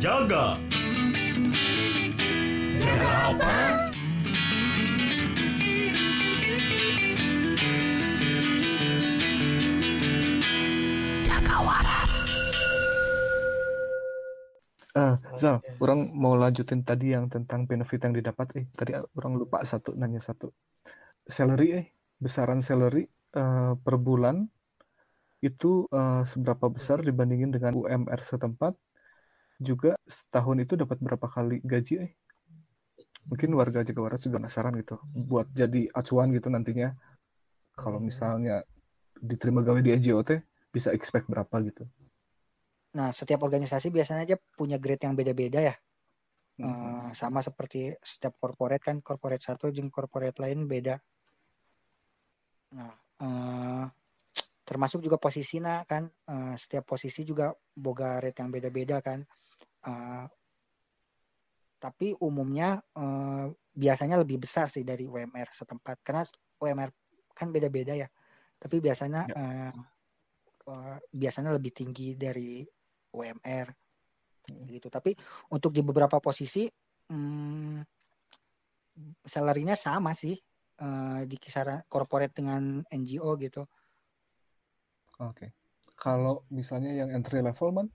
Jaga. Jaga apa? Jaga waras. Ah, Zal, orang mau lanjutin tadi yang tentang benefit yang didapat. Eh, tadi orang lupa satu, nanya satu. Salary, eh, besaran salary eh, per bulan itu eh, seberapa besar dibandingin dengan UMR setempat? Juga setahun itu dapat berapa kali gaji, eh? Mungkin warga Jaga Waras juga penasaran gitu, buat jadi acuan gitu nantinya. Kalau misalnya diterima gawe di NGO teh, bisa expect berapa gitu. Nah, setiap organisasi biasanya aja punya grade yang beda-beda ya. Mhm. Eh, sama seperti setiap corporate kan, corporate satu jeung corporate lain beda. Nah, eh, termasuk juga posisinya kan, eh, setiap posisi juga boga rate yang beda-beda kan. Eh, tapi umumnya eh, biasanya lebih besar sih dari UMR setempat karena UMR kan beda-beda ya. Tapi biasanya Ya. eh, eh, biasanya lebih tinggi dari UMR Hmm. gitu. Tapi untuk di beberapa posisi hmm, salary-nya sama sih eh, di kisaran corporate dengan NGO gitu. Oke. Kalau misalnya yang entry level man,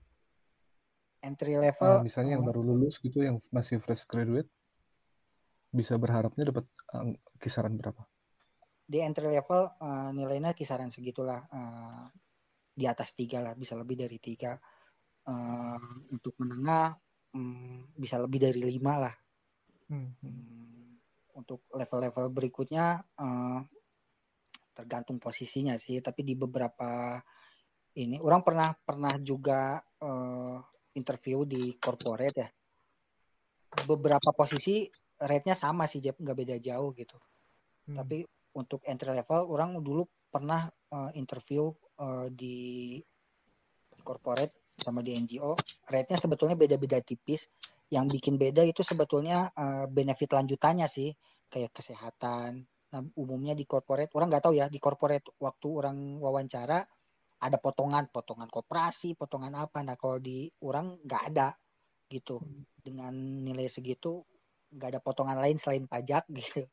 Entry level misalnya yang eh, baru lulus gitu, yang masih fresh graduate, bisa berharapnya dapat eh, kisaran berapa? di entry level eh, nilainya kisaran segitulah eh, di atas tiga lah bisa lebih dari tiga Eh, untuk menengah hmm, bisa lebih dari lima lah Hmm. Untuk level-level berikutnya eh, tergantung posisinya sih tapi di beberapa ini orang pernah pernah juga eh, interview di corporate ya. Beberapa posisi rate-nya sama sih Jep, nggak beda jauh gitu. Hmm. tapi untuk entry level orang dulu pernah eh, interview eh, di corporate sama di NGO rate-nya sebetulnya beda-beda tipis. Yang bikin beda itu sebetulnya eh, benefit lanjutannya sih. Kayak kesehatan. Nah umumnya di corporate orang nggak tahu ya di corporate waktu orang wawancara ada potongan potongan koperasi potongan apa. Nah kalau di orang nggak ada gitu. Dengan nilai segitu nggak ada potongan lain selain pajak gitu.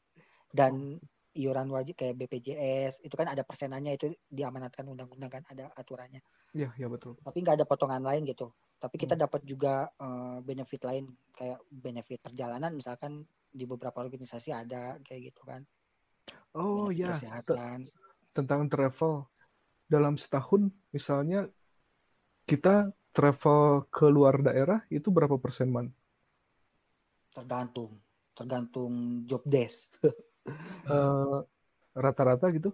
Dan iuran wajib kayak BPJS itu kan ada persenannya itu diamanatkan undang-undang kan ada aturannya. Iya, ya betul. tapi nggak ada potongan lain gitu. Tapi kita dapat juga eh, benefit lain kayak benefit perjalanan. Misalkan di beberapa organisasi ada kayak gitu kan. Oh benefit ya, kesehatan. tentang travel. Dalam setahun, misalnya kita travel ke luar daerah itu berapa persen man? tergantung tergantung job desk Eh, rata-rata gitu?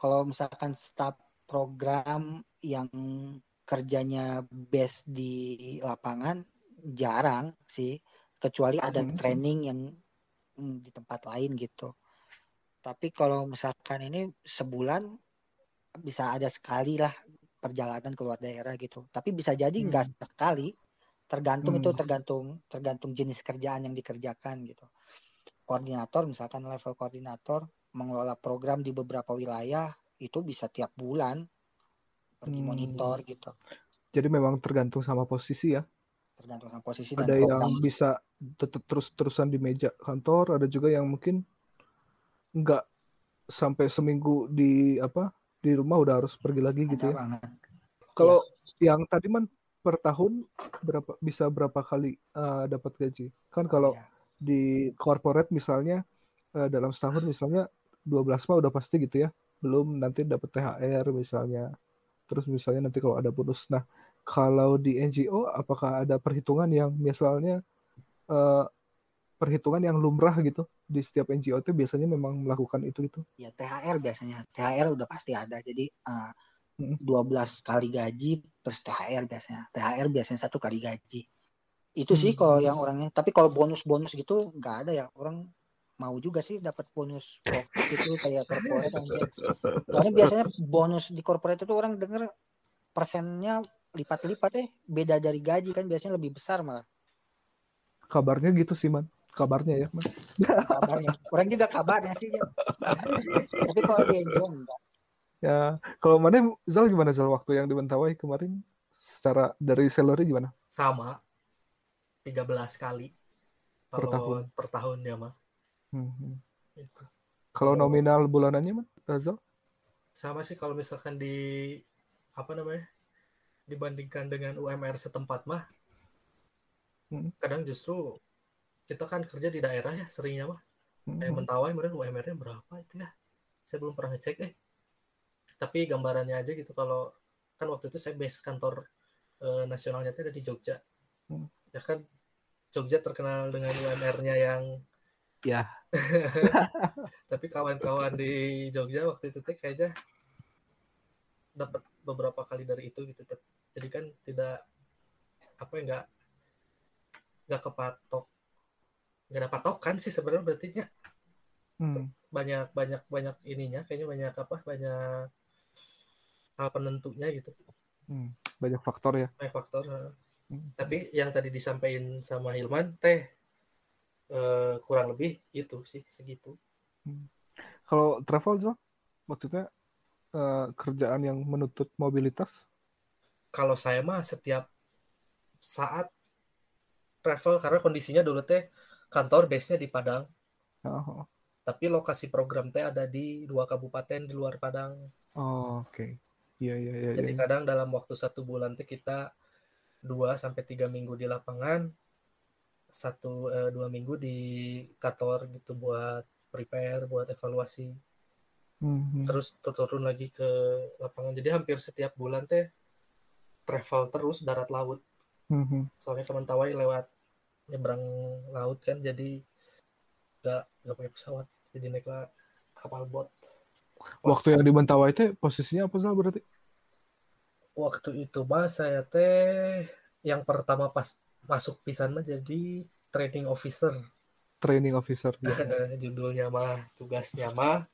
kalau misalkan staff program yang kerjanya base di lapangan jarang sih kecuali ada Hmm. training yang mm, di tempat lain gitu tapi kalau misalkan ini sebulan bisa ada sekali lah perjalanan keluar daerah gitu tapi bisa jadi Hmm. enggak sekali tergantung itu Hmm. tergantung tergantung jenis kerjaan yang dikerjakan gitu koordinator misalkan level koordinator mengelola program di beberapa wilayah itu bisa tiap bulan pergi Hmm. monitor gitu Jadi memang tergantung sama posisi ya. tergantung sama posisi dan Ada program yang bisa tetap terus-terusan di meja kantor, ada juga yang mungkin nggak sampai seminggu di apa di rumah udah harus pergi lagi gitu ya. banget Kalau yang tadi man per tahun berapa bisa berapa kali eh, dapat gaji? Kan kalau Iya. di corporate misalnya eh, dalam setahun misalnya 12 mah udah pasti gitu ya. Belum nanti dapat THR misalnya. Terus misalnya nanti kalau ada bonus. Nah, kalau di NGO apakah ada perhitungan yang misalnya eh, perhitungan yang lumrah gitu di setiap NGO itu biasanya memang melakukan itu itu. ya THR biasanya THR udah pasti ada jadi eh, Mm. 12 kali gaji plus THR biasanya THR biasanya satu kali gaji itu sih Hmm. kalau yang orangnya tapi kalau bonus-bonus gitu nggak ada ya orang mau juga sih dapat bonus itu kayak corporate aja. Soalnya biasanya bonus di corporate itu orang denger persennya lipat-lipat eh beda dari gaji kan biasanya lebih besar malah Kabarnya gitu sih man. Kabarnya ya man. kabarnya. Orang juga kabarnya sih ya. Tapi kalau di NGO enggak. Ya, kalau mana Zal gimana Zal waktu yang di Mentawai kemarin secara dari salary gimana? sama 13 kali Per tahun. per tahunnya mah Hmm, hmm. Kalau nominal bulanannya man, Razal? sama sih kalau misalkan di apa namanya dibandingkan dengan UMR setempat mah Hmm. kadang justru kita kan kerja di daerah ya seringnya mah. Hmm, kayak mentawai kemudian UMR-nya berapa itu ya? Saya belum pernah ngecek eh. Tapi gambarannya aja gitu kalau kan waktu itu saya base kantor eh, nasionalnya itu ada di Jogja. Hmm. ya kan Jogja terkenal dengan UMR-nya yang Ya. tapi kawan-kawan di Jogja waktu itu teh kayaknya dapat beberapa kali dari itu gitu jadi kan tidak apa ya nggak nggak kepatok nggak ada patokan sih sebenarnya berarti nya Hmm, banyak banyak banyak ininya kayaknya banyak apa banyak hal penentunya gitu hmm. Banyak faktor ya. banyak faktor. Hmm. tapi yang tadi disampaikan sama Hilman teh eh, kurang lebih itu sih segitu Kalau travel Zal, maksudnya eh, kerjaan yang menuntut mobilitas? kalau saya mah setiap saat travel karena kondisinya dulu teh kantor base-nya di Padang Oh, tapi lokasi program teh ada di dua kabupaten di luar Padang oh, oke. Iya, iya, iya. jadi iya. kadang dalam waktu satu bulan teh kita dua sampai tiga minggu di lapangan satu eh, dua minggu di kantor gitu buat prepare buat evaluasi Hmm, hmm. terus turun lagi ke lapangan jadi hampir setiap bulan teh travel terus darat laut Hmm, hmm. soalnya ke Mentawai lewat nyebrang laut kan jadi nggak nggak pakai pesawat jadi naiklah kapal bot Waktu yang di Mentawai itu posisinya apa Zal berarti? waktu itu mah saya teh yang pertama pas masuk pisan mah jadi training officer Training officer. ya. judulnya mah tugasnya mah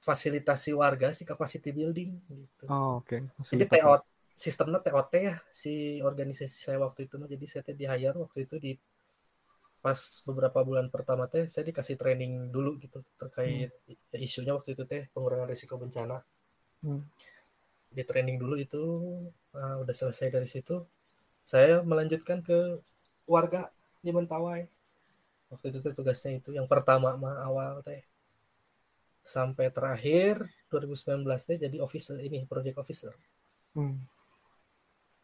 fasilitasi warga si capacity building gitu Oh, oke. jadi Fasilitator. Sistemnya TOT ya si organisasi saya waktu itu mah. Jadi saya di hire waktu itu di pas beberapa bulan pertama teh saya dikasih training dulu gitu terkait ya, isunya waktu itu teh pengurangan risiko bencana. Hmm. di training dulu itu nah, udah selesai dari situ saya melanjutkan ke warga di Mentawai. Waktu itu teh tugasnya itu yang pertama mah awal teh. Sampai terakhir 2019 teh jadi officer ini project officer. Hmm.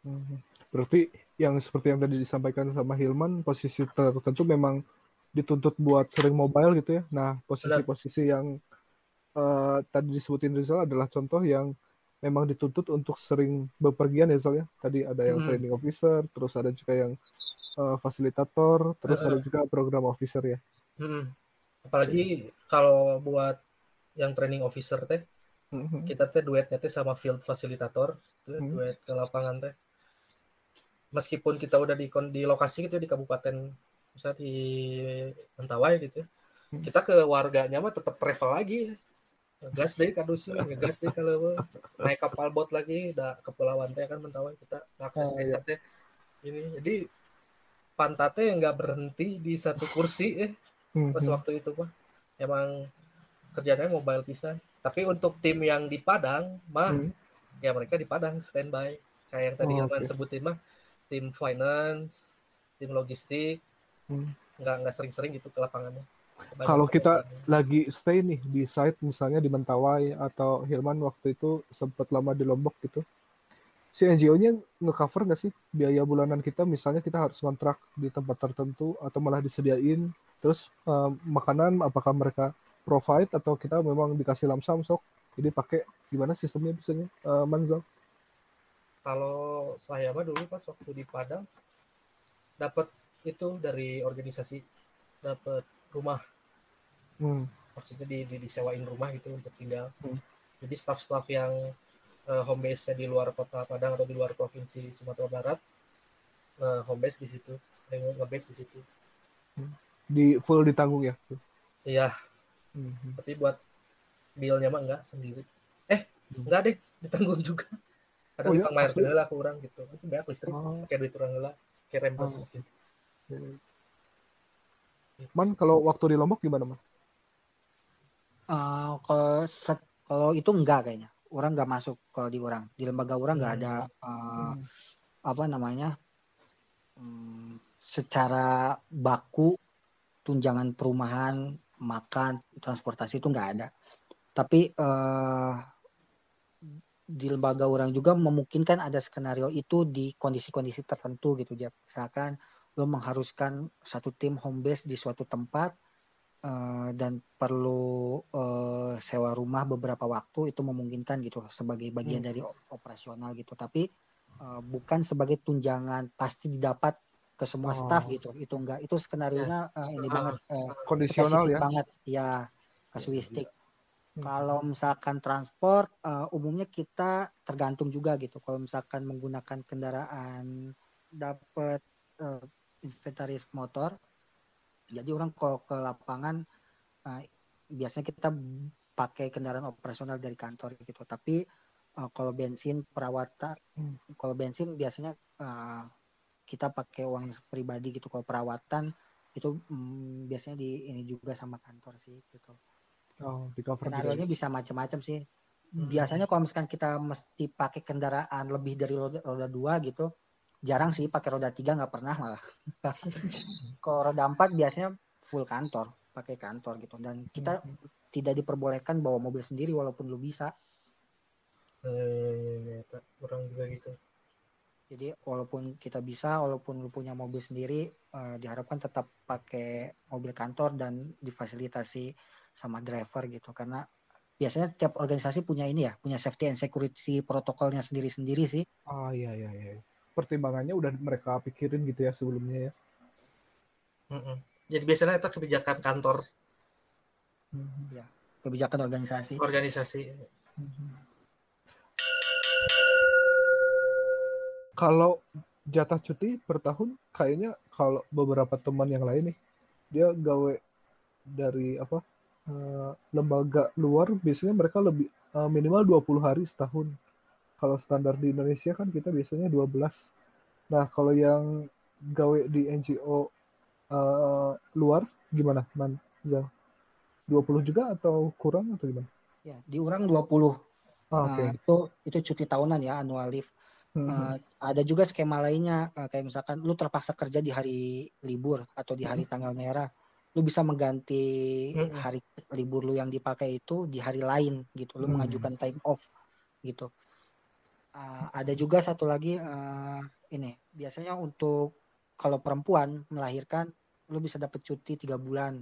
Hmm. Berarti yang seperti yang tadi disampaikan sama Hilman, posisi tertentu memang dituntut buat sering mobile gitu ya. Nah, posisi-posisi yang eh, tadi disebutin Rizal adalah contoh yang memang dituntut untuk sering bepergian ya Zal ya. Tadi ada yang Mm-mm. training officer, terus ada juga yang eh, fasilitator, terus ada Heeh. juga program officer ya. Mm-mm. apalagi kalau buat yang training officer teh Mhm. kita teh duetnya teh sama field facilitator tuh, Hmm. duet ke lapangan teh meskipun kita udah di di lokasi gitu di kabupaten misalnya di Mentawai gitu Hmm. kita ke warganya mah tetap travel lagi ngegas deh ke dusun ngegas deh kalau naik kapal bot lagi udah kepulauan teh kan Mentawai kita akses Oh, desa teh ini jadi pantatnya nggak berhenti di satu kursi eh pas Mhm. waktu itu mah emang kerjanya mobile pisan tapi untuk tim yang di Padang mah Hmm. ya mereka di Padang standby kayak yang tadi Oh, Hilman oke. sebutin mah tim finance tim logistik Hmm. nggak nggak sering-sering gitu ke lapangannya Kebanyakan Kalau kita lapangan. lagi stay nih di site misalnya di Mentawai atau Hilman waktu itu sempat lama di Lombok gitu. Si NGO-nya nge-cover nggak sih biaya bulanan kita misalnya kita harus kontrak di tempat tertentu atau malah disediain terus eh, makanan apakah mereka provide atau kita memang dikasih lamsam sok jadi pakai gimana sistemnya biasanya eh, Manzal? Kalau saya mah dulu pas waktu di Padang dapat itu dari organisasi dapat rumah Hmm. maksudnya di, di disewain rumah gitu untuk tinggal Hmm. jadi staff-staff yang eh, home base-nya di luar kota Padang atau di luar provinsi Sumatera Barat eh, home base di situ yang nge-base di situ Di full ditanggung ya. iya Hmm. tapi buat bill-nya mah enggak sendiri eh enggak deh ditanggung juga ada Oh, iya? lah kurang gitu itu bayar listrik Oh. pakai duit orang lah kayak reimburse Oh. gitu. Gitu Man kalau waktu di Lombok gimana man? Eh, kalau set- kalau itu enggak kayaknya orang nggak masuk kalau di orang di lembaga orang nggak Hmm. ada eh, apa namanya hmm, secara baku tunjangan perumahan makan transportasi itu nggak ada tapi eh, di lembaga orang juga memungkinkan ada skenario itu di kondisi-kondisi tertentu gitu ya misalkan lo mengharuskan satu tim home base di suatu tempat uh, dan perlu uh, sewa rumah beberapa waktu itu memungkinkan gitu sebagai bagian hmm. dari operasional gitu. Tapi uh, bukan sebagai tunjangan pasti didapat ke semua oh. staff gitu. Itu enggak. Itu skenario nya uh, ini uh, banget uh, kondisional ya? banget. Ya kasuistik. Kalau misalkan transport uh, umumnya kita tergantung juga gitu. Kalau misalkan menggunakan kendaraan dapat uh, inventaris motor, jadi orang kalau ke lapangan uh, biasanya kita pakai kendaraan operasional dari kantor gitu. Tapi uh, kalau bensin perawatan, hmm. kalau bensin biasanya uh, kita pakai uang pribadi gitu. Kalau perawatan itu um, biasanya di ini juga sama kantor sih gitu. Oh, di cover Skenario bisa macam-macam sih. Hmm. Biasanya kalau misalkan kita mesti pakai kendaraan lebih dari roda, roda dua gitu, jarang sih pakai roda tiga nggak pernah malah. kalau roda empat biasanya full kantor, pakai kantor gitu. Dan kita hmm. tidak diperbolehkan bawa mobil sendiri walaupun lu bisa. Eh, kurang juga gitu. Jadi walaupun kita bisa, walaupun lu punya mobil sendiri, uh, diharapkan tetap pakai mobil kantor dan difasilitasi sama driver gitu karena biasanya tiap organisasi punya ini ya punya safety and security protokolnya sendiri-sendiri sih. Oh iya iya iya. Pertimbangannya udah mereka pikirin gitu ya sebelumnya ya. Mm -mm. Jadi biasanya itu kebijakan kantor. Mm-hmm. Ya, kebijakan organisasi. Organisasi. Mm-hmm. Kalau jatah cuti per tahun kayaknya kalau beberapa teman yang lain nih dia gawe dari apa uh, lembaga luar biasanya mereka lebih uh, minimal 20 hari setahun. Kalau standar di Indonesia kan kita biasanya 12. Nah, kalau yang gawe di NGO uh, eh, luar gimana, Man? Zal? 20 juga atau kurang atau gimana? Ya, di orang 20. Oh, okay. nah, itu itu cuti tahunan ya, annual leave. Hmm. Uh, ada juga skema lainnya uh, kayak misalkan lu terpaksa kerja di hari libur atau di hari hmm. tanggal merah lu bisa mengganti hmm. hari libur lu yang dipakai itu di hari lain gitu lu hmm. mengajukan time off gitu uh, ada juga satu lagi uh, ini biasanya untuk kalau perempuan melahirkan lu bisa dapat cuti tiga bulan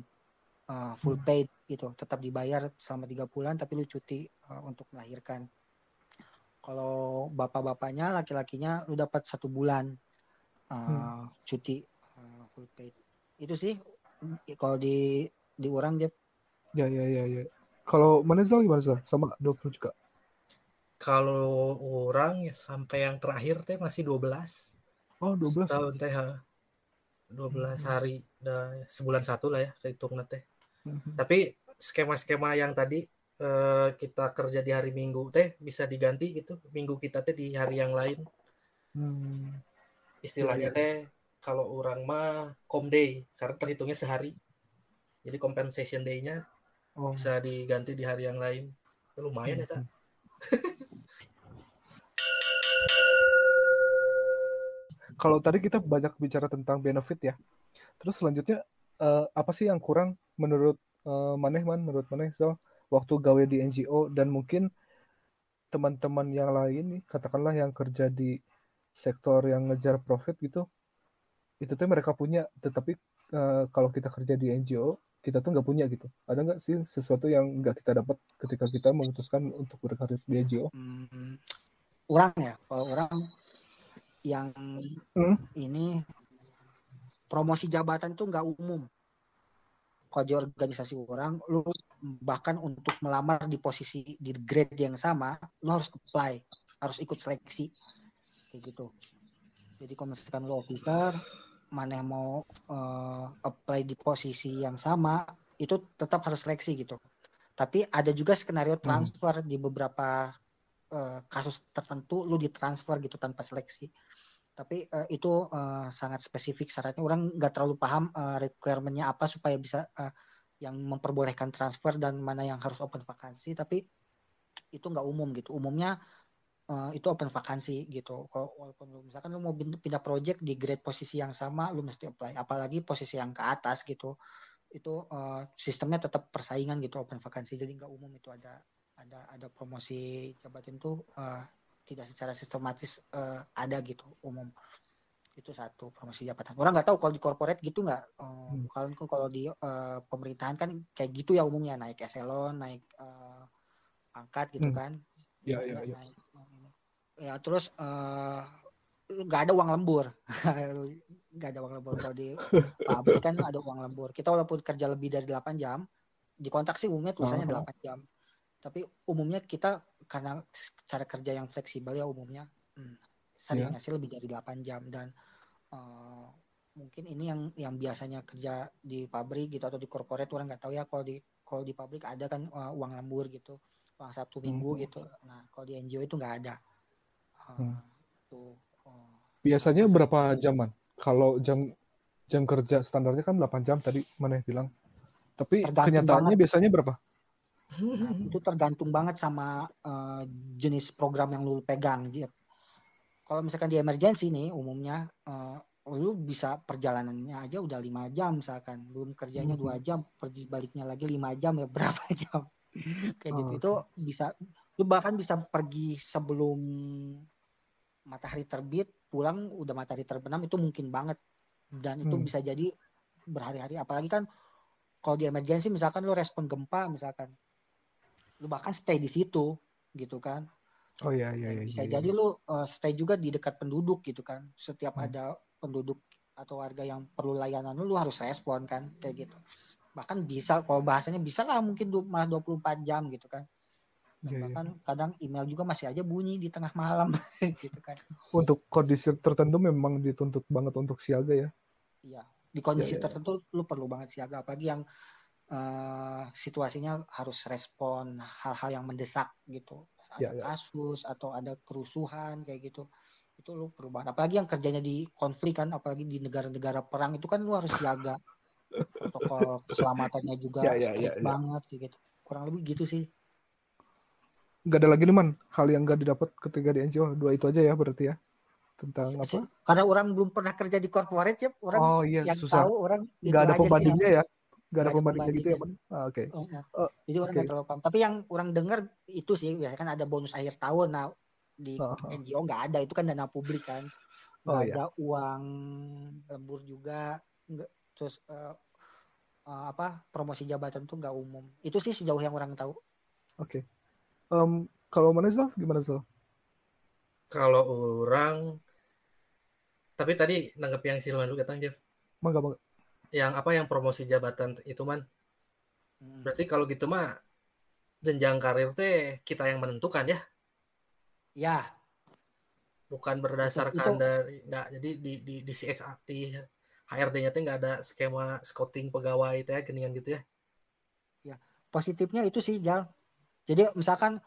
uh, full hmm. paid gitu tetap dibayar selama tiga bulan tapi lu cuti uh, untuk melahirkan kalau bapak-bapaknya laki-lakinya lu dapat satu bulan uh, hmm. cuti uh, full paid itu sih kalau di di orang dia ya ya ya ya. Kalau Manezal gimana sih sama 20 juga? Kalau orang ya sampai yang terakhir teh masih 12 oh 12 tahun teh ha. 12 hmm. hari. Dah sebulan satu lah ya kehitung teh. Hmm. tapi skema-skema yang tadi eh, kita kerja di hari Minggu teh bisa diganti gitu. Minggu kita teh di hari yang lain. Hmm. istilahnya iya, iya. teh kalau orang mah com day karena terhitungnya sehari. Jadi compensation day-nya oh. bisa diganti di hari yang lain. Ya, lumayan ya tak kalau tadi kita banyak bicara tentang benefit ya. Terus selanjutnya uh, apa sih yang kurang menurut uh, maneh man? Menurut maneh so waktu gawe di NGO dan mungkin teman-teman yang lain nih katakanlah yang kerja di sektor yang ngejar profit gitu itu tuh mereka punya tetapi uh, kalau kita kerja di NGO kita tuh nggak punya gitu. Ada nggak sih sesuatu yang nggak kita dapat ketika kita memutuskan untuk berkarir di NGO hmm, orang ya. Kalau orang yang hmm? ini promosi jabatan itu nggak umum. Kalau di organisasi orang lu bahkan untuk melamar di posisi di grade yang sama lu harus apply harus ikut seleksi. Kayak gitu jadi kalau misalkan lo officer mana yang mau uh, apply di posisi yang sama itu tetap harus seleksi gitu tapi ada juga skenario hmm. transfer hmm. di beberapa uh, kasus tertentu lu ditransfer gitu tanpa seleksi tapi uh, itu uh, sangat spesifik syaratnya orang nggak terlalu paham uh, requirementnya apa supaya bisa uh, yang memperbolehkan transfer dan mana yang harus open vakansi tapi itu nggak umum gitu umumnya uh, itu open vakansi gitu. Kalau walaupun lu misalkan lu mau pindah project di grade posisi yang sama, lu mesti apply. Apalagi posisi yang ke atas gitu, itu uh, sistemnya tetap persaingan gitu open vakansi. Jadi nggak umum itu ada ada ada promosi jabatan itu uh, tidak secara sistematis uh, ada gitu umum itu satu promosi jabatan orang nggak tahu kalau di corporate gitu nggak uh, hmm. kalau kalau di uh, pemerintahan kan kayak gitu ya umumnya naik eselon naik uh, pangkat gitu hmm. kan ya ya ya, naik, ya terus nggak uh, ada uang lembur. Nggak ada uang lembur. Kalau di pabrik kan ada uang lembur. Kita walaupun kerja lebih dari 8 jam di kontrak sih umumnya tulisannya uh -huh. 8 jam. Tapi umumnya kita karena cara kerja yang fleksibel ya umumnya hmm, seringnya yeah. sih lebih dari 8 jam. Dan uh, mungkin ini yang yang biasanya kerja di pabrik gitu atau di corporate orang nggak tahu ya. Kalau di kalau di pabrik ada kan uh, uang lembur gitu. Uang sabtu minggu hmm. gitu. Nah kalau di NGO itu nggak ada hmm. biasanya berapa jaman kalau jam jam kerja standarnya kan 8 jam tadi mana bilang tapi kenyataannya banget. biasanya berapa itu tergantung banget sama uh, jenis program yang lu pegang. Kalau misalkan di emergency nih umumnya uh, lu bisa perjalanannya aja udah lima jam misalkan belum kerjanya dua hmm. jam pergi baliknya lagi lima jam ya berapa jam kayak gitu oh. itu bisa lu bahkan bisa pergi sebelum matahari terbit pulang udah matahari terbenam itu mungkin banget. Dan itu hmm. bisa jadi berhari-hari. Apalagi kan kalau di emergency misalkan lu respon gempa misalkan lu bahkan stay di situ gitu kan. Oh iya iya, iya bisa iya, jadi lu uh, stay juga di dekat penduduk gitu kan. Setiap hmm. ada penduduk atau warga yang perlu layanan lu, lu harus respon kan kayak gitu. Bahkan bisa kalau bahasanya bisa lah mungkin malah 24 jam gitu kan dan yeah, iya. bahkan yeah. kadang email juga masih aja bunyi di tengah malam gitu kan untuk kondisi tertentu memang dituntut banget untuk siaga ya iya di kondisi yeah, yeah. tertentu lu perlu banget siaga apalagi yang uh, situasinya harus respon hal-hal yang mendesak gitu ada ya, ya. kasus atau ada kerusuhan kayak gitu itu lu perubahan apalagi yang kerjanya di konflik kan apalagi di negara-negara perang itu kan lu harus siaga protokol keselamatannya juga ya, ya, ya. banget gitu kurang lebih gitu sih nggak ada lagi nih man hal yang nggak didapat ketika di NGO dua itu aja ya berarti ya tentang apa karena orang belum pernah kerja di corporate ya orang oh, iya, yang susah. tahu orang nggak ada pembandingnya ya Gak ada pembandingnya gitu ya, Bang? Ah, Oke. Okay. Oh, oh, Jadi orang okay. terlalu paham. Tapi yang orang dengar itu sih, biasanya kan ada bonus akhir tahun. Nah, di oh, oh. NGO nggak ada. Itu kan dana publik kan. Nggak oh, iya. ada uang lembur juga. Nggak, terus uh, uh, apa promosi jabatan tuh nggak umum. Itu sih sejauh yang orang tahu. Oke. Okay. Um, kalau mana sih? Gimana sih? Kalau orang, tapi tadi nanggep yang Silman dulu katanya Jeff. Mangga, mangga yang apa yang promosi jabatan itu man hmm. berarti kalau gitu mah jenjang karir teh kita yang menentukan ya ya bukan berdasarkan itu. dari nggak jadi di di di CHR di HRD-nya teh nggak ada skema scouting pegawai teh geningan gitu ya ya positifnya itu sih Jal jadi misalkan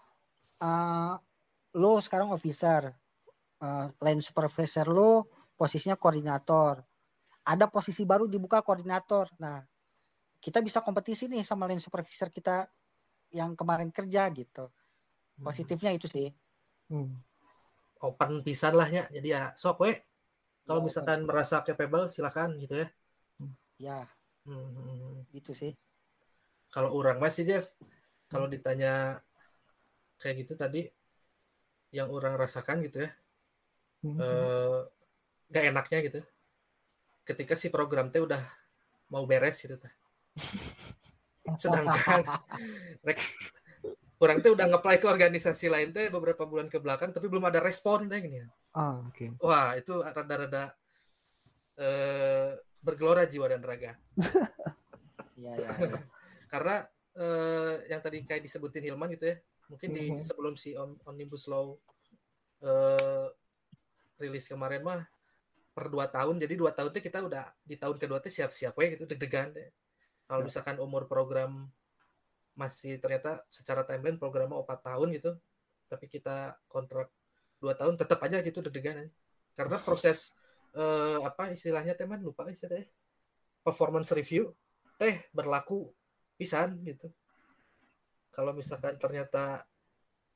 uh, lo sekarang officer uh, line supervisor lo posisinya koordinator ada posisi baru dibuka koordinator. Nah, kita bisa kompetisi nih sama lain supervisor kita yang kemarin kerja gitu. Hmm. Positifnya itu sih. Hmm. Open pisan lah ya. Jadi ya sok we. Kalau ya, misalkan open. merasa capable silakan gitu ya. Ya. Hmm. Gitu sih. Kalau orang masih Jeff, kalau ditanya kayak gitu tadi yang orang rasakan gitu ya. Hmm. Eh, gak enaknya gitu ketika si program teh udah mau beres gitu teh. Sedangkan rek, orang teh udah ngeplay ke organisasi lain teh beberapa bulan ke belakang tapi belum ada respon teh gini. Ah, oke. Okay. Wah, itu rada-rada eh, bergelora jiwa dan raga. Iya, iya, iya. Karena eh, yang tadi kayak disebutin Hilman gitu ya. Mungkin di mm -hmm. sebelum si Omnibus Law eh, rilis kemarin mah per dua tahun jadi dua tahun itu kita udah di tahun kedua itu siap-siap ya gitu deg-degan deh kalau ya. misalkan umur program masih ternyata secara timeline programnya empat tahun gitu tapi kita kontrak dua tahun tetap aja gitu deg-degan karena proses eh, apa istilahnya teman lupa istilahnya performance review teh berlaku pisan gitu. Kalau misalkan ternyata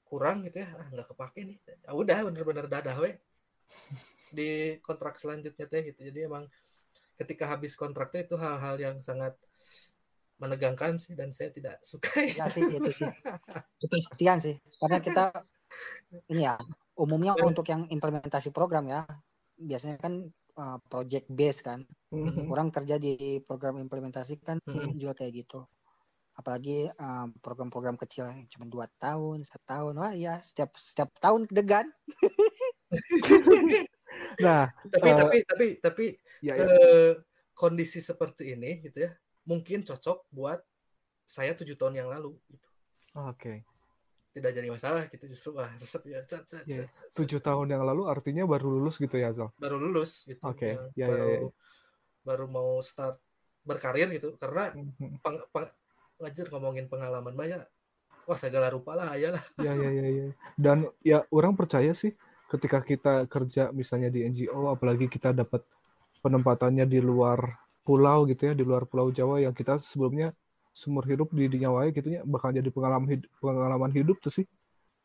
kurang gitu ya ah nggak kepake nih. Ya udah bener-bener dadah we. Di kontrak selanjutnya teh gitu. Jadi emang ketika habis kontraknya itu hal-hal yang sangat menegangkan sih dan saya tidak suka ya sih itu sih. Itu sekian sih. Karena kita ini ya umumnya untuk yang implementasi program ya biasanya kan uh, project base kan. Mhm. orang kerja di program implementasi kan Mhm. juga kayak gitu apalagi uh, program-program kecil yang cuma dua tahun setahun wah ya setiap setiap tahun degan Nah, tapi Eh, tapi tapi tapi ya, ya. eh, kondisi seperti ini gitu ya mungkin cocok buat saya tujuh tahun yang lalu gitu Oke. tidak jadi masalah gitu justru wah resep ya Ya, set, set, Tujuh tahun yang lalu artinya baru lulus gitu ya, Zal? baru lulus gitu Oke, yang ya, ya, baru ya. baru mau start berkarir gitu karena Mhm. peng, peng, ngajar ngomongin pengalaman mah ya wah segala rupa lah ya lah Ya, ya, ya, ya. Dan ya orang percaya sih ketika kita kerja misalnya di NGO, apalagi kita dapat penempatannya di luar pulau gitu ya, di luar Pulau Jawa yang kita sebelumnya seumur hidup di, di Nyawai gitu ya, bakal jadi pengalaman hidup, pengalaman hidup tuh sih.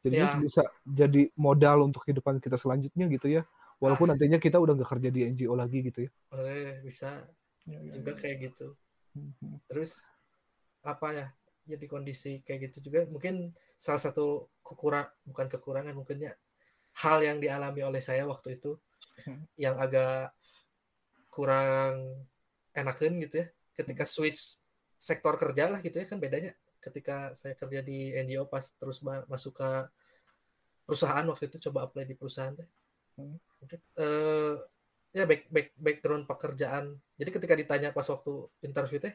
Jadinya Ya. bisa jadi modal untuk kehidupan kita selanjutnya gitu ya. Walaupun Ah. nantinya kita udah nggak kerja di NGO lagi gitu ya. Boleh, bisa juga kayak gitu Mhm. terus apa ya jadi kondisi kayak gitu juga. Mungkin salah satu kekurang bukan kekurangan mungkinnya hal yang dialami oleh saya waktu itu yang agak kurang enakan gitu ya ketika switch sektor kerja lah gitu ya kan bedanya. Ketika saya kerja di NGO pas terus ma- masuk ke perusahaan waktu itu coba apply di perusahaan teh Hmm. Eh, ya back, back, background pekerjaan. Jadi ketika ditanya pas waktu interview teh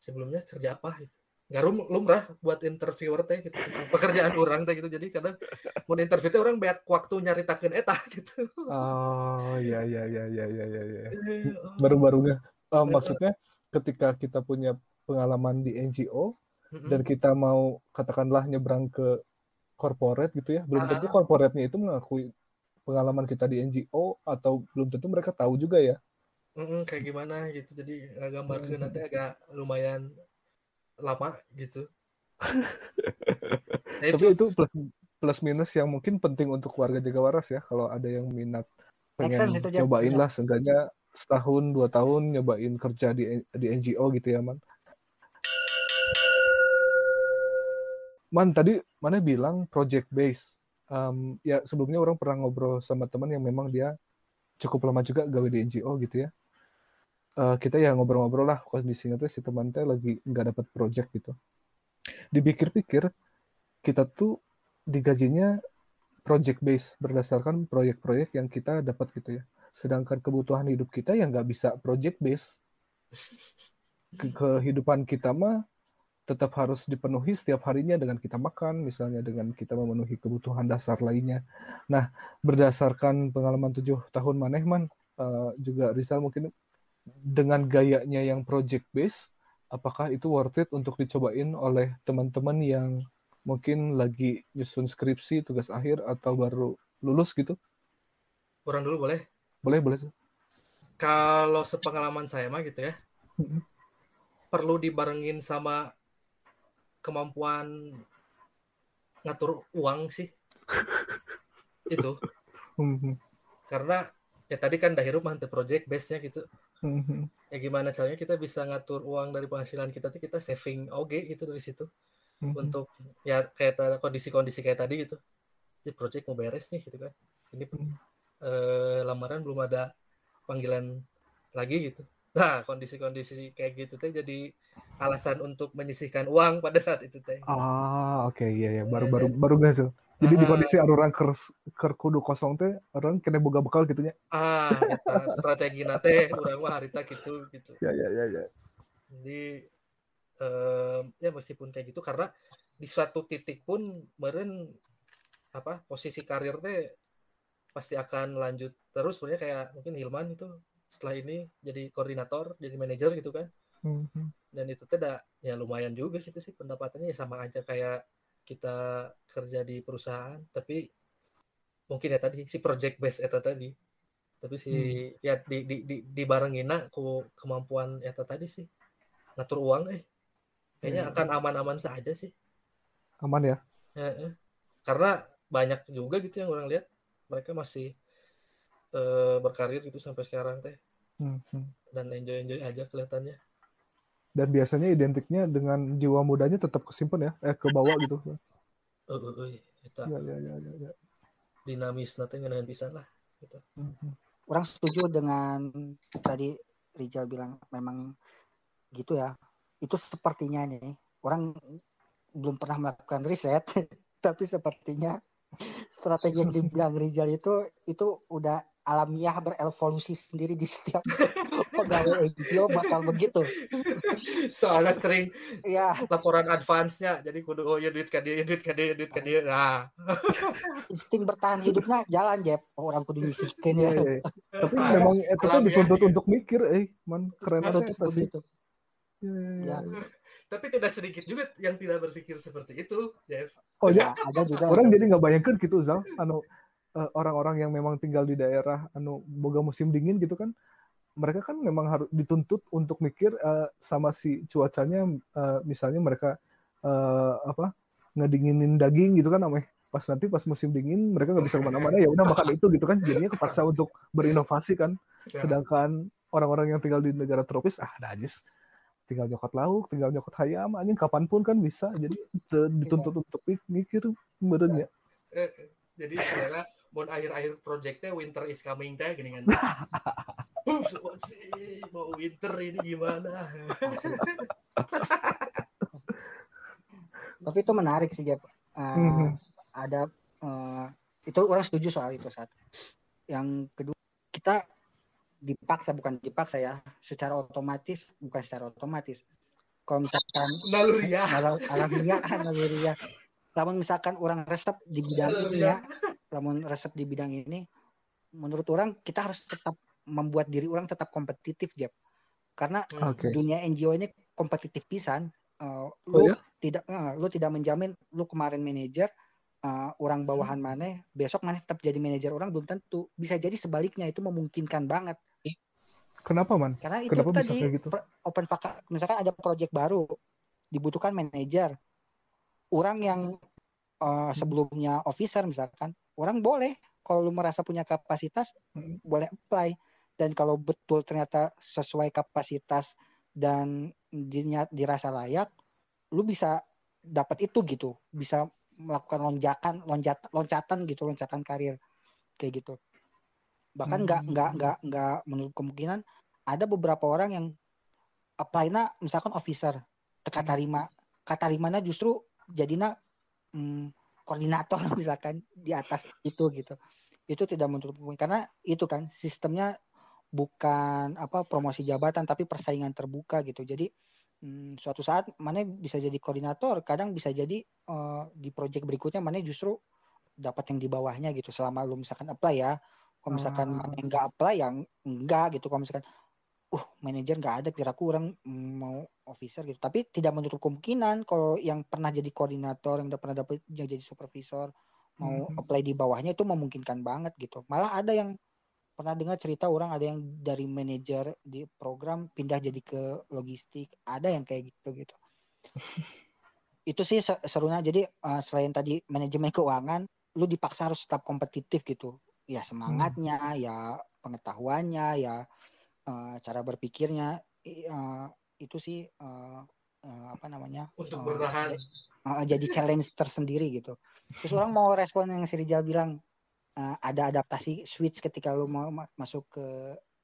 sebelumnya kerja apa gitu nggak lumrah buat interviewer teh gitu pekerjaan orang teh gitu jadi kadang mau interview teh orang banyak waktu nyaritakeun eta gitu Oh, ya, ya, ya, ya, ya, ya, ya. Eh, oh, Baru-barunya. Eh, maksudnya ketika kita punya pengalaman di NGO, mm-mm. dan kita mau katakanlah nyebrang ke corporate gitu ya belum Ah, tentu ah. corporate-nya itu mengakui pengalaman kita di NGO atau belum tentu mereka tahu juga ya Mm-mm, kayak gimana? Gitu. Jadi gambarkeun nanti agak lumayan lama gitu. Nah tapi itu itu plus plus minus yang mungkin penting untuk warga Jaga Waras ya kalau ada yang minat pengen itu, cobain Iya. lah seenggaknya setahun dua tahun nyobain kerja di di NGO gitu ya man. Man tadi mana bilang project base? Em, ya sebelumnya orang pernah ngobrol sama teman yang memang dia cukup lama juga gawe di NGO gitu ya Eh, kita ya ngobrol-ngobrol lah. Kondisinya tuh si teman teh lagi nggak dapat project gitu. Dipikir-pikir kita tuh digajinya project base berdasarkan proyek-proyek yang kita dapat gitu ya. Sedangkan kebutuhan hidup kita yang nggak bisa project base Ke- kehidupan kita mah tetap harus dipenuhi setiap harinya dengan kita makan, misalnya dengan kita memenuhi kebutuhan dasar lainnya. Nah, berdasarkan pengalaman tujuh tahun maneh man, eh, juga Rizal mungkin dengan gayanya yang project base, apakah itu worth it untuk dicobain oleh teman-teman yang mungkin lagi nyusun skripsi, tugas akhir, atau baru lulus gitu? orang dulu boleh Boleh, boleh. kalau sepengalaman saya mah gitu ya Mhm. perlu dibarengin sama kemampuan ngatur uang sih itu Mhm. karena ya tadi kan dahirup mah project base nya gitu. Ya gimana caranya kita bisa ngatur uang dari penghasilan kita tuh kita saving oke gitu dari situ. Mhm. untuk ya kayak kondisi-kondisi kayak tadi gitu. Jadi project mau beres nih gitu kan. Ini Hmm. eh, lamaran belum ada panggilan lagi gitu nah kondisi-kondisi kayak gitu teh jadi alasan untuk menyisihkan uang pada saat itu teh Ah, oke, iya, iya. Baru, Saya baru, dan- baru tuh. Jadi di Ah. kondisi orang ker, ker kudu kosong teh, orang kena boga bekal gitu nya. ah eta strategi nate urang mah harita gitu gitu Ya, ya, ya, ya. jadi em, ya meskipun kayak gitu karena di suatu titik pun meren apa posisi karir teh pasti akan lanjut terus sebenarnya kayak mungkin Hilman itu setelah ini jadi koordinator jadi manajer gitu kan Mhm. dan itu da- ya lumayan juga gitu sih pendapatannya ya sama aja kayak kita kerja di perusahaan tapi mungkin ya tadi si project base eta tadi tapi si ya di di di dibarengina ku kemampuan eta tadi sih ngatur uang eh kayaknya Hmm. akan aman-aman saja sih Aman ya. Heeh. karena banyak juga gitu yang orang lihat mereka masih eh, berkarir gitu sampai sekarang teh Hmm, dan enjoy enjoy aja kelihatannya Dan biasanya identiknya dengan jiwa mudanya tetap kesimpan ya, eh ke bawah gitu. eh, eh, eta Ya, ya, ya, ya, ya. dinamis nanti ngenahan pisan lah gitu. Hmm, hmm. orang setuju dengan tadi Rijal bilang memang gitu ya itu sepertinya nih orang belum pernah melakukan riset tapi sepertinya strategi yang dibilang Rijal itu itu udah alamiah berevolusi sendiri di setiap pegawai NGO bakal begitu. Soalnya sering ya laporan advance-nya jadi kudu oh ya duit ka dieu duit ka dieu duit ka dieu nah. Insting bertahan hidupnya jalan Jeb oh, orang kudu nyisikeun Iya, ya iya, iya. Tapi memang itu tuh alamiah dituntut untuk mikir, eh, man keren sih. begitu. Ya, tapi tidak sedikit juga yang tidak berpikir seperti itu Jeff Oh ya, ada juga orang jadi nggak bayangkan gitu Zal. Anu orang-orang yang memang tinggal di daerah anu boga musim dingin gitu kan mereka kan memang harus dituntut untuk mikir eh, sama si cuacanya eh, misalnya mereka eh, apa ngedinginin daging gitu kan namanya. Pas nanti pas musim dingin mereka nggak bisa ke mana-mana ya udah makan itu gitu kan jadinya kepaksa untuk berinovasi kan. Ya. sedangkan orang-orang yang tinggal di negara tropis ah ada aja tinggal nyokot lauk tinggal nyokot hayam anjing kapan pun kan bisa. Jadi dituntut untuk mik- mikir Eh, eh, jadi sebenarnya mau akhir-akhir projectnya winter is coming teh gini kan. Ups, mau winter ini gimana? Tapi itu menarik sih Eh, Mhm. ada eh, itu orang setuju soal itu saat yang kedua kita dipaksa bukan dipaksa ya secara otomatis bukan secara otomatis. Kalau misalkan naluriah. Alam alamiah naluriah. Namun misalkan orang resep di bidang ini ya namun resep di bidang ini menurut orang kita harus tetap membuat diri orang tetap kompetitif Jeb karena Oke. dunia NGO ini kompetitif pisan Oh lu ya? tidak eh, lu tidak menjamin lu kemarin manajer eh, orang bawahan mana besok mana tetap jadi manajer orang belum tentu bisa jadi sebaliknya itu memungkinkan banget Kenapa man? karena itu Kenapa tadi gitu? open vaka misalkan ada project baru dibutuhkan manajer orang yang eh, sebelumnya officer misalkan orang boleh. Kalau lu merasa punya kapasitas Hmm. boleh apply. Dan kalau betul ternyata sesuai kapasitas dan dinya- dirasa layak lu bisa dapat itu gitu. Bisa melakukan lonjakan loncat loncatan gitu loncatan karir. Kayak gitu. Bahkan nggak Hmm. nggak nggak nggak menurut kemungkinan ada beberapa orang yang apply na misalkan officer teka tarima kata tarimana justru jadinya hmm, koordinator misalkan di atas itu gitu. Itu tidak menutup karena itu kan sistemnya bukan apa promosi jabatan tapi persaingan terbuka gitu. Jadi hmm, suatu saat mana bisa jadi koordinator kadang bisa jadi eh, di project berikutnya mana justru dapat yang di bawahnya gitu. Selama lu misalkan apply ya kalau misalkan Ah. mana nggak apply yang enggak gitu. Kalau misalkan uh manajer nggak ada piraku orang mm, mau officer gitu. Tapi tidak menutup kemungkinan kalau yang pernah jadi koordinator yang udah pernah dapat yang jadi supervisor mau Mhm. apply di bawahnya itu memungkinkan banget gitu. Malah ada yang pernah dengar cerita orang ada yang dari manajer di program pindah jadi ke logistik. Ada yang kayak gitu gitu. Itu sih se- serunya. Jadi eh, selain tadi manajemen keuangan lu dipaksa harus tetap kompetitif gitu. Ya semangatnya ya pengetahuannya ya eh, cara berpikirnya eh, itu sih eh, eh, apa namanya untuk eh, bertahan uh, jadi challenge tersendiri gitu. Terus orang mau respon yang si Rijal bilang uh, ada adaptasi switch ketika lu mau ma- masuk ke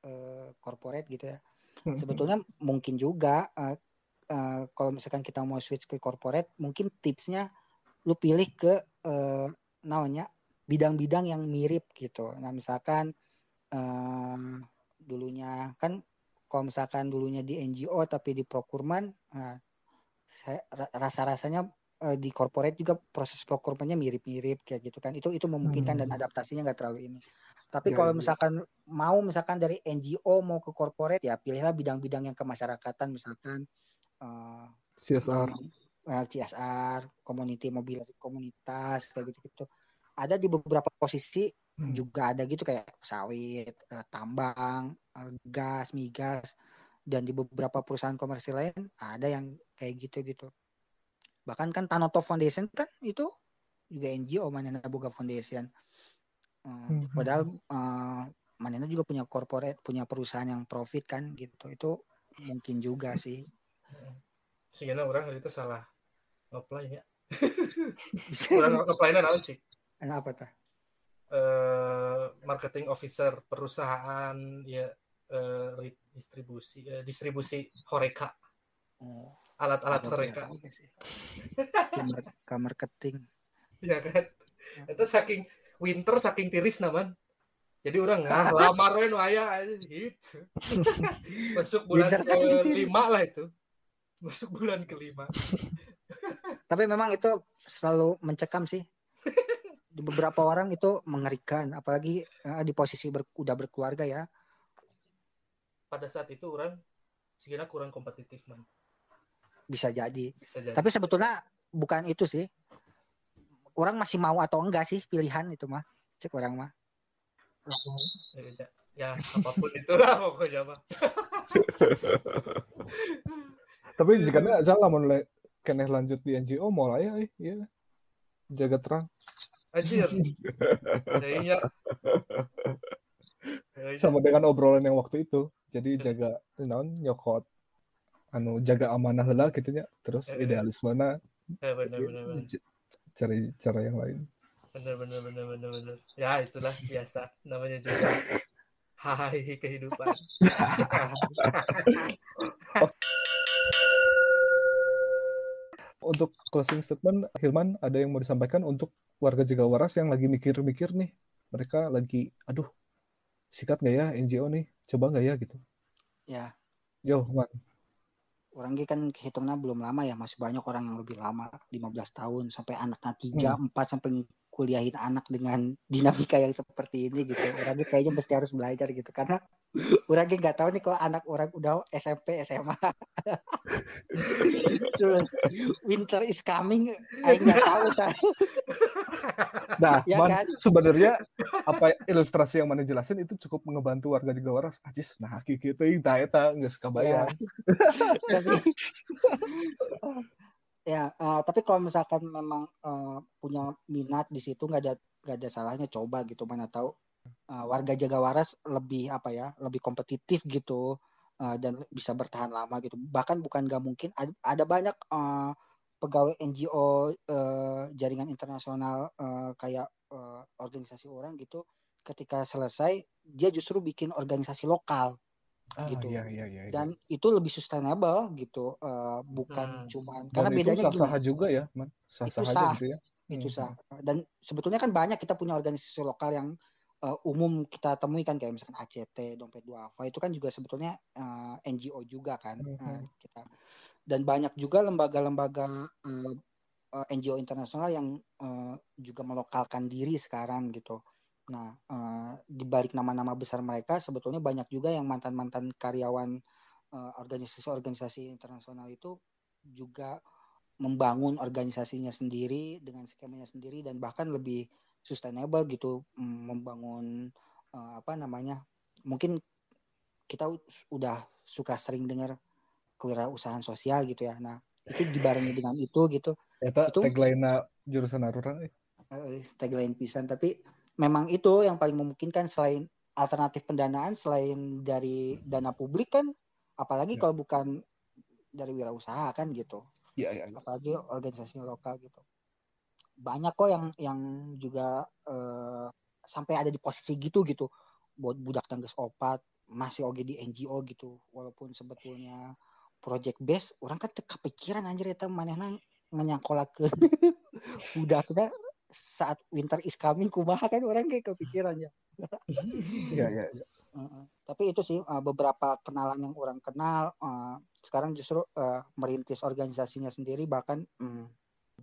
uh, corporate gitu ya. Hmm. Sebetulnya mungkin juga uh, uh, kalau misalkan kita mau switch ke corporate, mungkin tipsnya lu pilih ke uh, namanya bidang-bidang yang mirip gitu. Nah misalkan uh, dulunya kan kalau misalkan dulunya di NGO tapi di procurement, nah, rasa-rasanya eh, di corporate juga proses procurement-nya mirip-mirip kayak gitu kan. Itu itu memungkinkan dan Hmm. adaptasinya nggak terlalu ini. Tapi Ya, kalau ya. misalkan mau misalkan dari NGO mau ke corporate ya pilihlah bidang-bidang yang kemasyarakatan misalkan eh, CSR. eh, CSR, community mobilisasi komunitas kayak gitu-gitu. Ada di beberapa posisi Hmm. juga ada gitu kayak sawit, eh, tambang, eh, gas, migas dan di beberapa perusahaan komersil lain ada yang kayak gitu-gitu. Bahkan kan Tanoto Foundation kan itu juga NGO manehna boga foundation. Eh, Hmm. padahal eh, manehna juga punya corporate, punya perusahaan yang profit kan gitu. Itu mungkin juga sih. Sehingga orang itu salah apply ya. orang apply naon sih? Kenapa tah? Eh, marketing officer perusahaan ya re- distribusi eh, distribusi Horeca. Oh, alat-alat Horeca. juga sih. Ke- Ke marketing. ya. Kan itu saking winter saking tiris naman. Jadi orang nggak lamar we nu aya gitu. Masuk bulan kan- kelima lah itu. Masuk bulan kelima. Tapi memang itu selalu mencekam sih. Beberapa orang itu mengerikan, apalagi eh, di posisi ber- udah berkeluarga ya. pada saat itu orang sekiranya kurang kompetitif man Bisa jadi. bisa jadi Tapi sebetulnya bukan itu sih. Orang masih mau atau enggak sih pilihan itu mah. Cek orang mah. ya, ya apa pun itulah pokoknya mah Tapi jika nggak salah mau le- keneh lanjut di NGO mau lah ya, eh, iya. Jaga terang. Anjir kayaknya. Sama dengan obrolan yang waktu itu. Jadi jaga naon nyokot anu jaga amanah lah gitu nya. Terus eh. idealisme na Eh, bener bener bener c- cari cara yang lain. bener bener bener bener bener ya itulah biasa namanya juga hai kehidupan Untuk closing statement, Hilman ada yang mau disampaikan untuk warga Jaga Waras yang lagi mikir-mikir nih. Mereka lagi, aduh, sikat nggak ya NGO nih? Coba nggak ya gitu. Ya, Yo, Man. orang ini kan hitungnya belum lama ya, masih banyak orang yang lebih lama, 15 tahun sampai anaknya 3, 4 sampai kuliahin anak dengan dinamika yang seperti ini gitu. Orangnya kayaknya mesti harus belajar gitu karena orangnya nggak tahu nih kalau anak orang udah SMP SMA. Terus winter is coming, Aing nggak tahu kan. Nah, Ya Man, kan? sebenarnya apa ilustrasi yang mana jelasin itu cukup ngebantu warga Jaga Waras. Ajis, nah kieu teh tah eta geus kabayang. tapi ya eh, tapi kalau misalkan memang eh, punya minat di situ nggak ada nggak ada salahnya coba gitu mana tahu eh, warga Jaga Waras lebih apa ya lebih kompetitif gitu eh, dan bisa bertahan lama gitu bahkan bukan nggak mungkin ada, ada banyak eh, pegawai NGO eh, jaringan internasional eh, kayak eh, organisasi orang gitu ketika selesai dia justru bikin organisasi lokal Ah, gitu. iya iya iya. iya. dan itu lebih sustainable gitu eh, bukan Hmm. cuman Dan karena itu bedanya gini sah-sah juga ya, Man. Sah-sah Itu aja sah. gitu ya. itu Hmm. sah dan sebetulnya kan banyak kita punya organisasi lokal yang eh, umum kita temui kan kayak misalkan ACT dompet duafa itu kan juga sebetulnya eh, NGO juga kan Mhm. eh, kita dan banyak juga lembaga-lembaga eh, NGO internasional yang eh, juga melokalkan diri sekarang gitu nah eh, di balik nama-nama besar mereka sebetulnya banyak juga yang mantan-mantan karyawan organisasi-organisasi internasional itu juga membangun organisasinya sendiri dengan skemanya sendiri dan bahkan lebih sustainable gitu mm, membangun eh, apa namanya mungkin kita udah suka sering dengar kewirausahaan sosial gitu ya nah itu dibarengi dengan itu gitu Eta Itu- tagline jurusan aruran eh. tagline pisan tapi memang itu yang paling memungkinkan selain alternatif pendanaan selain dari dana publik kan apalagi Ya. kalau bukan dari wirausaha kan gitu Iya iya. iya. apalagi organisasi lokal gitu banyak kok yang yang juga eh, sampai ada di posisi gitu gitu buat budak tangges opat masih oge di NGO gitu walaupun sebetulnya project base orang kan kepikiran anjir eta manehna nganyangkolakeun budakna saat winter is coming kumaha kan orang kayak kepikiran ya Iya iya. iya. Heeh. Tapi itu sih uh, beberapa kenalan yang orang kenal uh, sekarang justru uh, merintis organisasinya sendiri bahkan mm,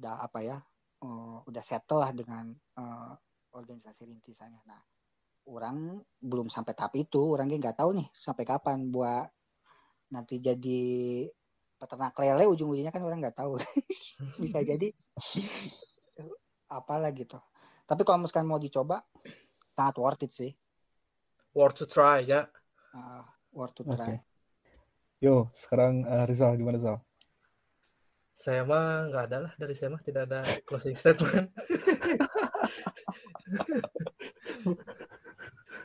udah apa ya uh, udah settle lah dengan uh, organisasi rintisannya. Nah, orang belum sampai tahap itu, orangnya nggak tahu nih sampai kapan buat nanti jadi peternak lele ujung-ujungnya kan orang nggak tahu bisa jadi apalah gitu. Tapi kalau misalkan mau dicoba sangat worth it sih. worth to try ya Uh, worth to try. Yo, sekarang eh, Rizal gimana Zal? Saya mah nggak ada lah dari saya mah tidak ada closing statement.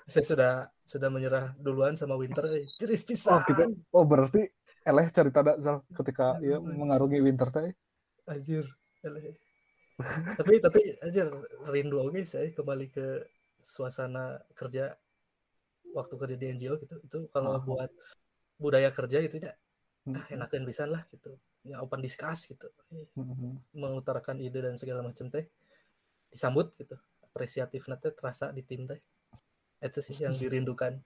saya sudah sudah menyerah duluan sama Winter. eh. Tiris Oh, kita oh berarti eleh cerita dak Zal ketika ya mengarungi winter teh. Anjir. eleh. tapi tapi anjir rindu oke saya kembali ke suasana kerja waktu kerja di NGO gitu. Itu kalau Ah. buat budaya kerja gitu ya Hmm. ah, enakan bisa lah gitu. Ya open discuss gitu. Eh, Hmm. mengutarakan ide dan segala macam teh disambut gitu apresiatif nanti terasa di tim teh itu sih yang dirindukan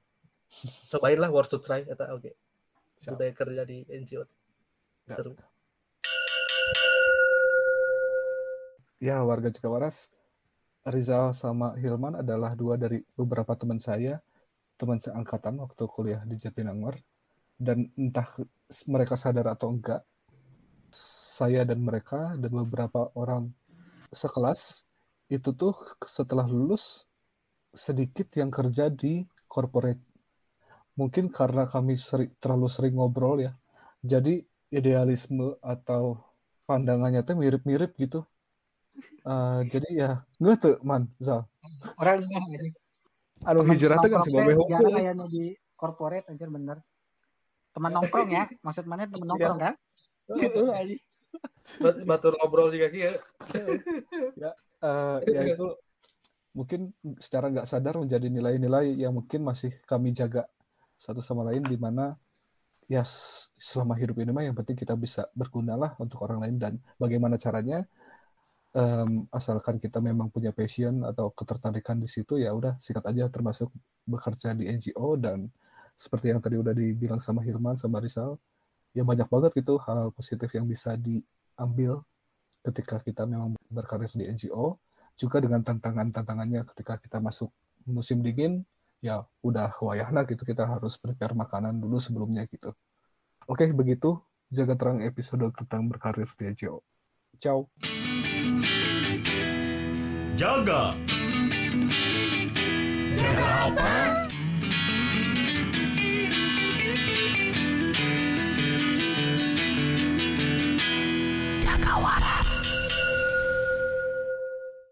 cobain lah worth to try kata oke Siap. budaya kerja di NGO seru Ya, warga Cikawaras, Rizal sama Hilman adalah dua dari beberapa teman saya, teman seangkatan waktu kuliah di Jatinangor. Dan entah mereka sadar atau enggak, saya dan mereka dan beberapa orang sekelas itu tuh setelah lulus sedikit yang kerja di corporate. Mungkin karena kami seri- terlalu sering ngobrol ya. Jadi idealisme atau pandangannya teh mirip-mirip gitu. Eh, jadi ya nggak tuh man Zal Orang anjing. anu hijrah teh kan Nongkrong teh hukum di corporate anjir bener. Teman nongkrong ya, maksud mana teman nongkrong kan? Batur ngobrol juga kia Eh, ya itu mungkin secara nggak sadar menjadi nilai-nilai yang mungkin masih kami jaga satu sama lain di mana ya selama hidup ini mah yang penting kita bisa berguna lah untuk orang lain dan bagaimana caranya em, asalkan kita memang punya passion atau ketertarikan di situ ya udah sikat aja termasuk bekerja di NGO dan seperti yang tadi udah dibilang sama Hilman sama Rizal ya banyak banget gitu hal positif yang bisa diambil ketika kita memang berkarir di NGO juga dengan tantangan-tantangannya ketika kita masuk musim dingin ya udah wayahna gitu kita harus prepare makanan dulu sebelumnya gitu. Oke begitu. Jaga terang episode tentang berkarir di NGO ciao. Jaga